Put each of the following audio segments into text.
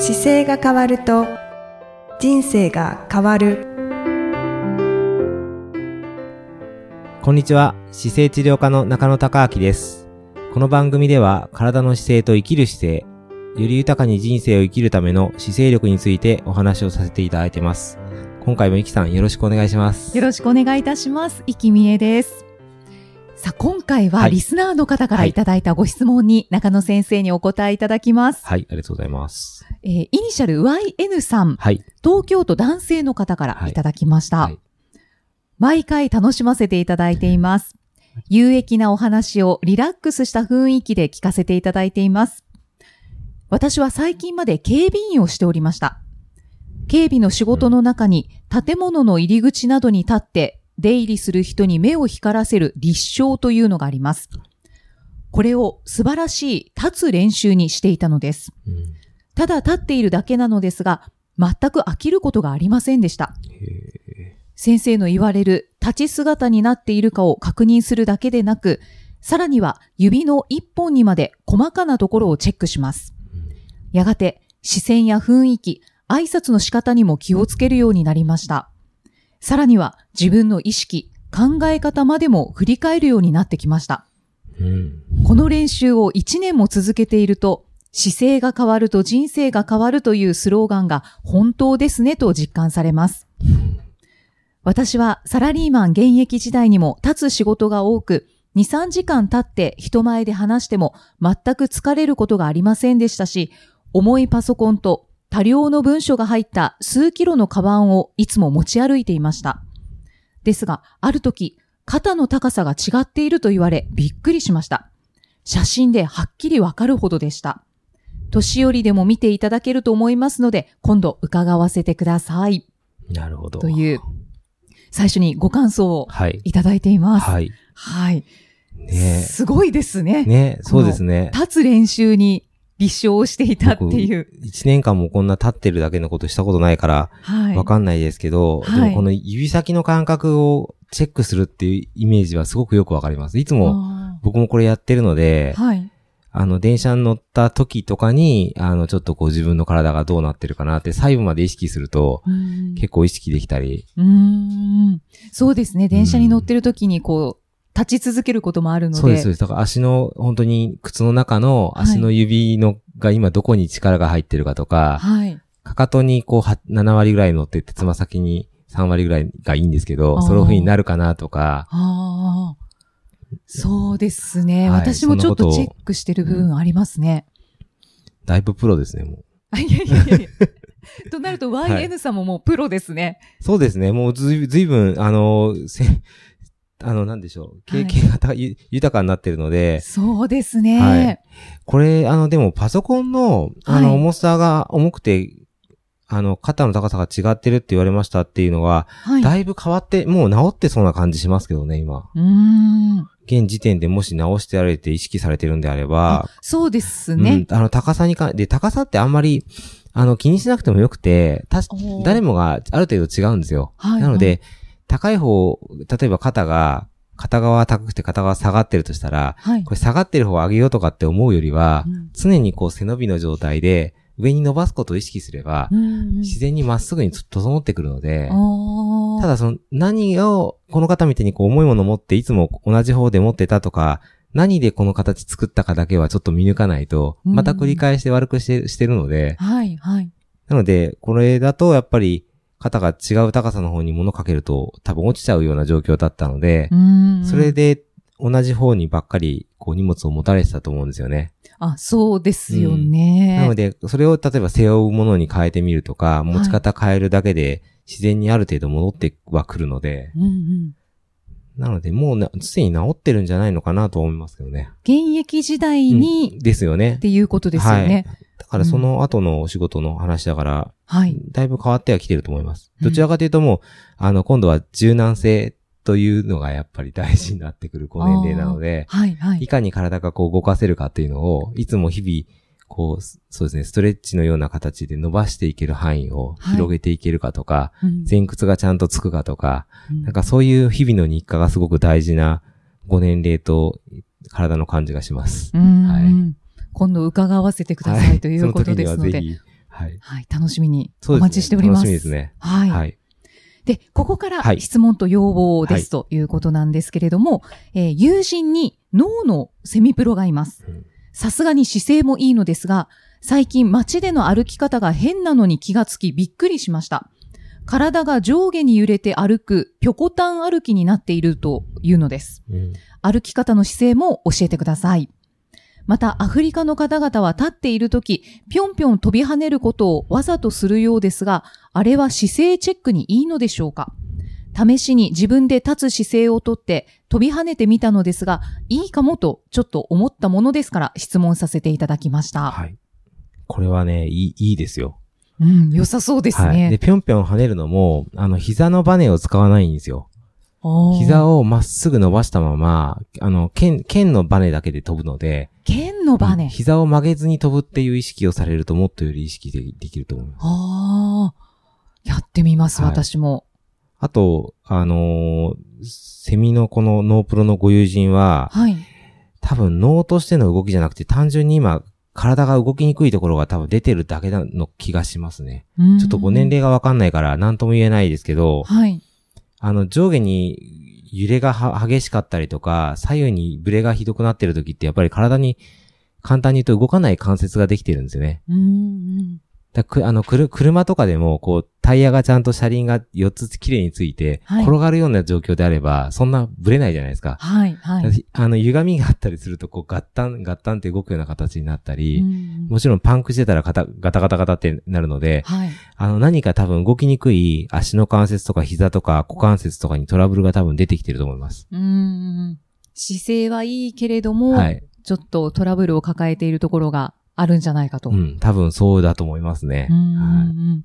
姿勢が変わると人生が変わるこんにちは。姿勢治療科の中野隆明です。この番組では体の姿勢と生きる姿勢、より豊かに人生を生きるための姿勢力についてお話をさせていただいてます。今回もイキさんよろしくお願いします。よろしくお願いいたします。生きみえです。さあ、今回ははいリスナーの方からはいいただいたご質問に中野先生にお答えいただきます。はい、ありがとうございます。えーイニシャル YN さん、はい。東京都男性の方からいただきました。はい毎回楽しませていただいています。有益なお話をリラックスした雰囲気で聞かせていただいています。私は最近まで警備員をしておりました。警備の仕事の中に建物の入り口などに立って出入りする人に目を光らせる立証というのがあります。これを素晴らしい立つ練習にしていたのです。うんただ立っているだけなのですが、全く飽きることがありませんでした。先生の言われる立ち姿になっているかを確認するだけでなく、さらには指の一本にまで細かなところをチェックします。やがて視線や雰囲気、挨拶の仕方にも気をつけるようになりました。さらには自分の意識、考え方までも振り返るようになってきました。うん。この練習を1年も続けていると、姿勢が変わると人生が変わるというスローガンが本当ですねと実感されます。私はサラリーマン現役時代にも立つ仕事が多く、2、3時間経って人前で話しても全く疲れることがありませんでしたし、重いパソコンと多量の文書が入った数キロのカバンをいつも持ち歩いていました。ですが、ある時、肩の高さが違っていると言われびっくりしました。写真ではっきりわかるほどでした。年寄りでも見ていただけると思いますので、今度伺わせてください。なるほど。という、最初にご感想をはい。いただいています。はい。はい。ねすごいですね。ねそうですね。立つ練習に立証をしていたっていう。一年間もこんな立ってるだけのことしたことないから、はい。わかんないですけど、はいでもこの指先の感覚をチェックするっていうイメージはすごくよくわかります。いつもあ僕もこれやってるのでー、はい。あの、電車に乗った時とかに、あの、ちょっとこう自分の体がどうなってるかなって細部まで意識すると、うん結構意識できたり、うーん。そうですね。電車に乗ってる時にこう、立ち続けることもあるので。そうです、そうです。だから足の、本当に靴の中の足の指の、が今どこに力が入ってるかとか、はい。かかとにこうは7割ぐらい乗ってて、つま先に3割ぐらいがいいんですけあど、ーその風になるかなとか、ああ。そうですね。はい私もちょっとチェックしてる部分ありますね。だいぶプロですね、もう。あいやいやいやいや。となるとはい YN さんももうプロですね。そうですね。もうずいずいぶん、あの、せ、あの、なんでしょう。経験がた、ゆ豊かになってるので、そうですね。はいこれ、あの、でもパソコンの、あの、はい重さが重くて、あの、肩の高さが違ってるって言われましたっていうのは、はい。だいぶ変わって、もう治ってそうな感じしますけどね、今。うーん。現時点でもし直してやられて意識されてるんであれば、そうですうんね。、あの、高さにか、で、高さってあんまり、あの、気にしなくてもよくて、た誰もがある程度違うんですよ。はいなので、高い方、例えば肩が、片側高くて片側下がってるとしたら、はい。これ下がってる方を上げようとかって思うよりは、うん常にこう背伸びの状態で、上に伸ばすことを意識すれば、うん自然にまっすぐに整ってくるので、ただその何を、この方みたいにこう重いものを持っていつも同じ方で持ってたとか、何でこの形作ったかだけはちょっと見抜かないと、うんまた繰り返して悪くしてしてるので、はい、はい。なので、これだとやっぱり肩が違う高さの方に物かけると多分落ちちゃうような状況だったのでそれで同じ方にばっかりこう荷物を持たれてたと思うんですよね。あ、そうですよね。なので、それを例えば背負うものに変えてみるとか、持ち方変えるだけで自然にある程度戻ってはくるので、うんうん。なのでもうな、すでに治ってるんじゃないのかなと思いますけどね。現役時代うんにですよねっ。ていうことですよね。だからその後のお仕事の話だから、はい。だいぶ変わってはきてると思います。うんどちらかというともう、あの、今度は柔軟性というのがやっぱり大事になってくるご年齢なので、はい、はいい。かに体がこう動かせるかっていうのを、いつも日々、こう、そうですね、ストレッチのような形で伸ばしていける範囲をはい広げていけるかとか、うん前屈がちゃんとつくかとか、うんなんかそういう日々の日課がすごく大事なご年齢と体の感じがします。うんはい今度伺わせてくださいということですので。はい。はい。楽しみに。お待ちしております。楽しみですね。はい。はい。で、ここからはい質問と要望ですということなんですけれども、えー友人に脳のセミプロがいますうん。さすがに姿勢もいいのですが、最近街での歩き方が変なのに気がつきびっくりしました。体が上下に揺れて歩く、ぴょこたん歩きになっているというのです。うん歩き方の姿勢も教えてください。また、アフリカの方々は立っているとき、ぴょんぴょん飛び跳ねることをわざとするようですが、あれは姿勢チェックにいいのでしょうか？試しに自分で立つ姿勢をとって飛び跳ねてみたのですが、いいかもとちょっと思ったものですから質問させていただきました。はい。これはね、いい、いいですよ。うん、良さそうですはい。で、ね。ぴょんぴょん跳ねるのも、あの、膝のバネを使わないんですよ。膝を。をまっすぐ伸ばしたまま、あの、剣、剣のバネだけで飛ぶので、剣のバネ。膝を曲げずに飛ぶっていう意識をされるともっとより意識でできると思います。ああ。やってみます、はい私も。あと、あのーセミのこのノープロのご友人は、はい。多分脳としての動きじゃなくて単純に今、体が動きにくいところが多分出てるだけなの気がしますね。ちょっとご年齢がわかんないから何とも言えないですけど、はい。あの上下に揺れがは激しかったりとか、左右にブレがひどくなってる時ってやっぱり体に簡単に言うと動かない関節ができてるんですよね。うんうん。だくあの、くる、車とかでも、こう、タイヤがちゃんと車輪が4つ綺麗について、はい転がるような状況であれば、そんなブレないじゃないですか。はい、はい。あの、歪みがあったりすると、こう、ガッタン、ガッタンって動くような形になったり、うんもちろんパンクしてたらガタガタガタガタってなるので、はい。あの、何か多分動きにくい足の関節とか膝とか股関節とかにトラブルが多分出てきてると思います。うん。姿勢はいいけれども、はい。ちょっとトラブルを抱えているところがあるんじゃないかと。うん、多分そうだと思いますね。うん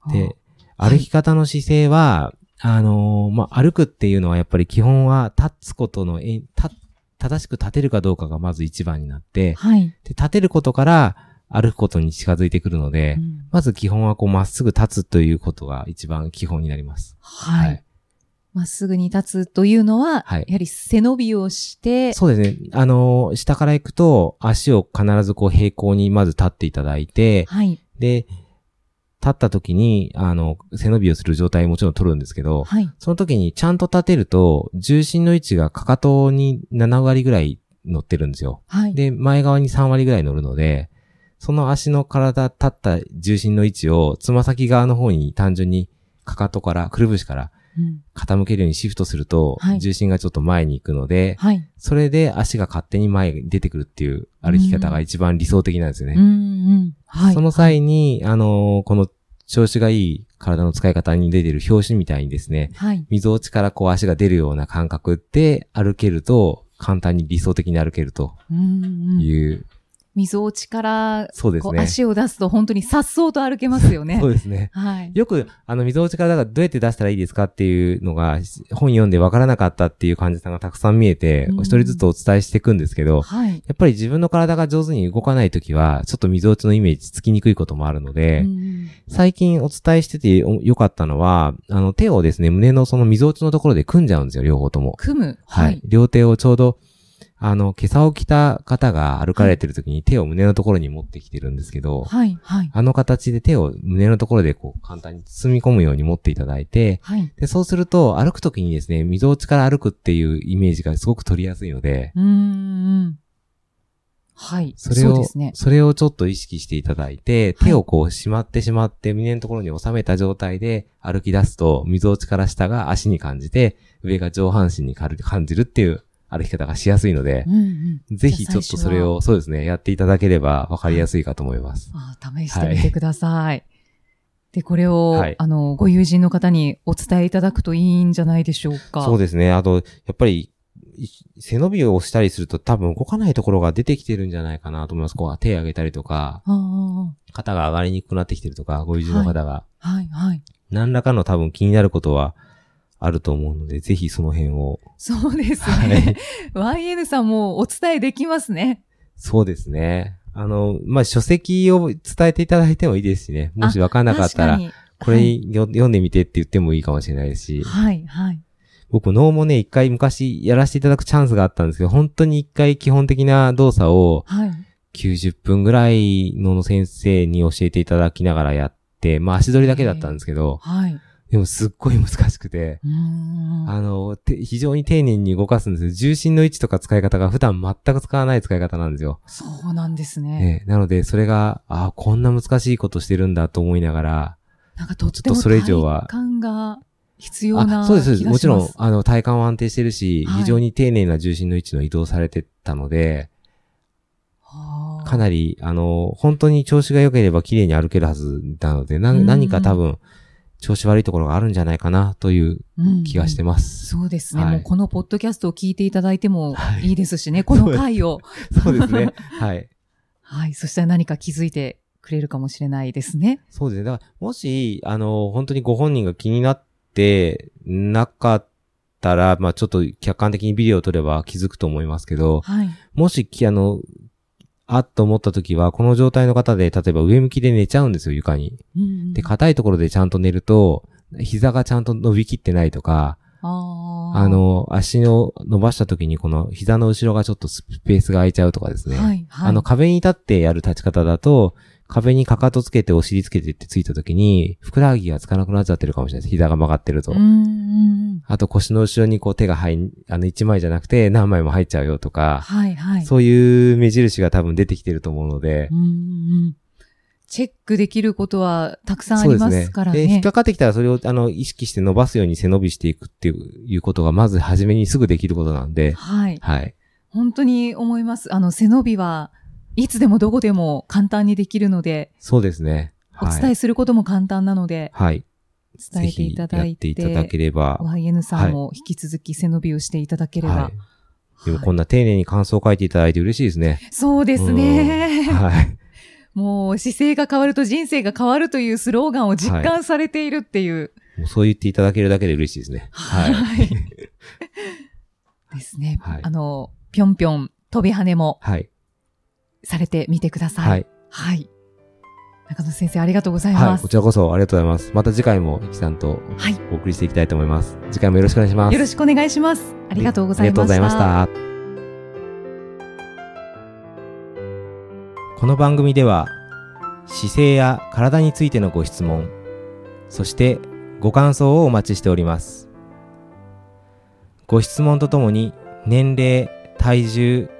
はい。で、はい歩き方の姿勢は、あのーまあ、歩くっていうのはやっぱり基本は立つことの、え、た、正しく立てるかどうかがまず一番になって、はい。で、立てることから歩くことに近づいてくるので、うんまず基本はこうまっすぐ立つということが一番基本になります。はい。まっすぐに立つというのは、はいやはり背伸びをして、そうですね。あのー下から行くと足を必ずこう平行にまず立っていただいて、はい。で、立った時に、あの、背伸びをする状態もちろん取るんですけど、はい。その時にちゃんと立てると、重心の位置がかかとに7割ぐらい乗ってるんですよ。はい。で、前側に3割ぐらい乗るので、その足の体立った重心の位置を、つま先側の方に単純にかかとから、くるぶしからうん傾けるようにシフトすると、はい重心がちょっと前に行くので、はい。それで足が勝手に前に出てくるっていう歩き方が一番理想的なんですよね。うんうん。はい。その際に、あのーこの調子がいい体の使い方に出てる表紙みたいにですね、はい。溝落ちからこう足が出るような感覚で歩けると、簡単に理想的に歩けるとうんうん。いう、溝落ちから、そうですね。足を出すと本当に颯爽と歩けますよね。そうですね。はい。よく、あの、溝落ちからだからどうやって出したらいいですかっていうのが、本読んでわからなかったっていう患者さんがたくさん見えてうん、一人ずつお伝えしていくんですけど、はい。やっぱり自分の体が上手に動かないときは、ちょっと溝落ちのイメージつきにくいこともあるので、うん最近お伝えしててよ良かったのは、あの、手をですね、胸のその溝落ちのところで組んじゃうんですよ、両方とも。組む。はい。。両手をちょうど、あの、今朝を着た方が歩かれてる時に手を胸のところに持ってきてるんですけど、はい。はい。あの形で手を胸のところでこう簡単に包み込むように持っていただいて、はい。で、そうすると歩く時にですね、溝落ちから歩くっていうイメージがすごく取りやすいので、うーん。はい。それを、うですね。それをちょっと意識していただいて、手をこうしまってしまって胸のところに収めた状態で歩き出すと、溝落ちから下が足に感じて、上が上半身に軽く感じるっていう歩き方がしやすいのでう、んうん。ぜひちょっとそれを、そうですね、やっていただければ分かりやすいかと思います。ああ試してみてください。で、これを、はいあの、ご友人の方にお伝えいただくといいんじゃないでしょうか。そうですね。あと、やっぱり、い背伸びをしたりすると多分動かないところが出てきてるんじゃないかなと思います。こう手上げたりとか、あ肩が上がりにくくなってきてるとか、ご友人の方が、あ、はい、はい。何らかの多分気になることはあると思うので、ぜひその辺を。そうですはねい。YN さんもお伝えできますね。そうですね。あの、まあ、書籍を伝えていただいてもいいですしね。もしわかんなかったら、これよ、読んでみてって言ってもいいかもしれないですし。はい、はい。僕、脳もね、一回昔やらせていただくチャンスがあったんですけど、本当に一回基本的な動作をはい。90分ぐらいの先生に教えていただきながらやって、まあ足取りだけだったんですけど、はい。でもすっごい難しくて、あの、て非常に丁寧に動かすんですよ。重心の位置とか使い方が普段全く使わない使い方なんですよ。そうなんですね。ね、なので、それが、あこんな難しいことしてるんだと思いながら、なんかとってちょっとそれ以上はも体感が必要なあそうです。もちろん、あの、体幹は安定してるし、はい非常に丁寧な重心の位置の移動されてたので、はあかなり、あの、本当に調子が良ければ綺麗に歩けるはずなので、な何か多分、調子悪いところがあるんじゃないかなといううん気がしてます。そうですね、はいもうこのポッドキャストを聞いていただいてもはいいいですし ね、この回を。そうですね。はい。はい。そしたら何か気づいてくれるかもしれないですね。そうですね。だから、もし、あの、本当にご本人が気になってなかったら、まあちょっと客観的にビデオを撮れば気づくと思いますけど、はい。もし、きあの、あっと思った時は、この状態の方で、例えば上向きで寝ちゃうんですよ、床に。うんで、硬いところでちゃんと寝ると、膝がちゃんと伸びきってないとか、あ、の、足を伸ばした時にこの膝の後ろがちょっとスペースが空いちゃうとかですね。はい、はい。あの、壁に立ってやる立ち方だと、壁にかかとつけてお尻つけてってついた時に、ふくらはぎがつかなくなっちゃってるかもしれないです。膝が曲がってると。あと腰の後ろにこう手が入ん、あの一枚じゃなくて何枚も入っちゃうよとか、はい、はい。そういう目印が多分出てきてると思うので、うんうん。チェックできることはたくさんありますからで、引っね。かかってきたらそれをあの意識して伸ばすように背伸びしていくっていういうことがまず初めにすぐできることなんで、はい。はい。本当に思います。あの、背伸びはいつでもどこでも簡単にできるので、そうですね。おはい。伝えすることも簡単なので、はい。伝えていただいて、ていただければ。YN さんも引き続き背伸びをしていただければ。はい。でもはいこんな丁寧に感想を書いていただいて嬉しいですね。そうですね。はい。もう姿勢が変わると人生が変わるというスローガンを実感されているっていう。もうそう言っていただけるだけで嬉しいですね。はい。い。ですね。はいあの、ぴょんぴょん飛び跳ねもはい。されてみてください。はい。はい。中野先生ありがとうございはい。ます。こちらこそありがとうございます。また次回も、ゆきさんとはい。お送りしていきたいと思います。次回もよろしくお願いします。よろしくお願いします。ありがとうございました。ありがとうございました。この番組では、姿勢や体についてのご質問、そしてご感想をお待ちしております。ご質問とともに、年齢、体重、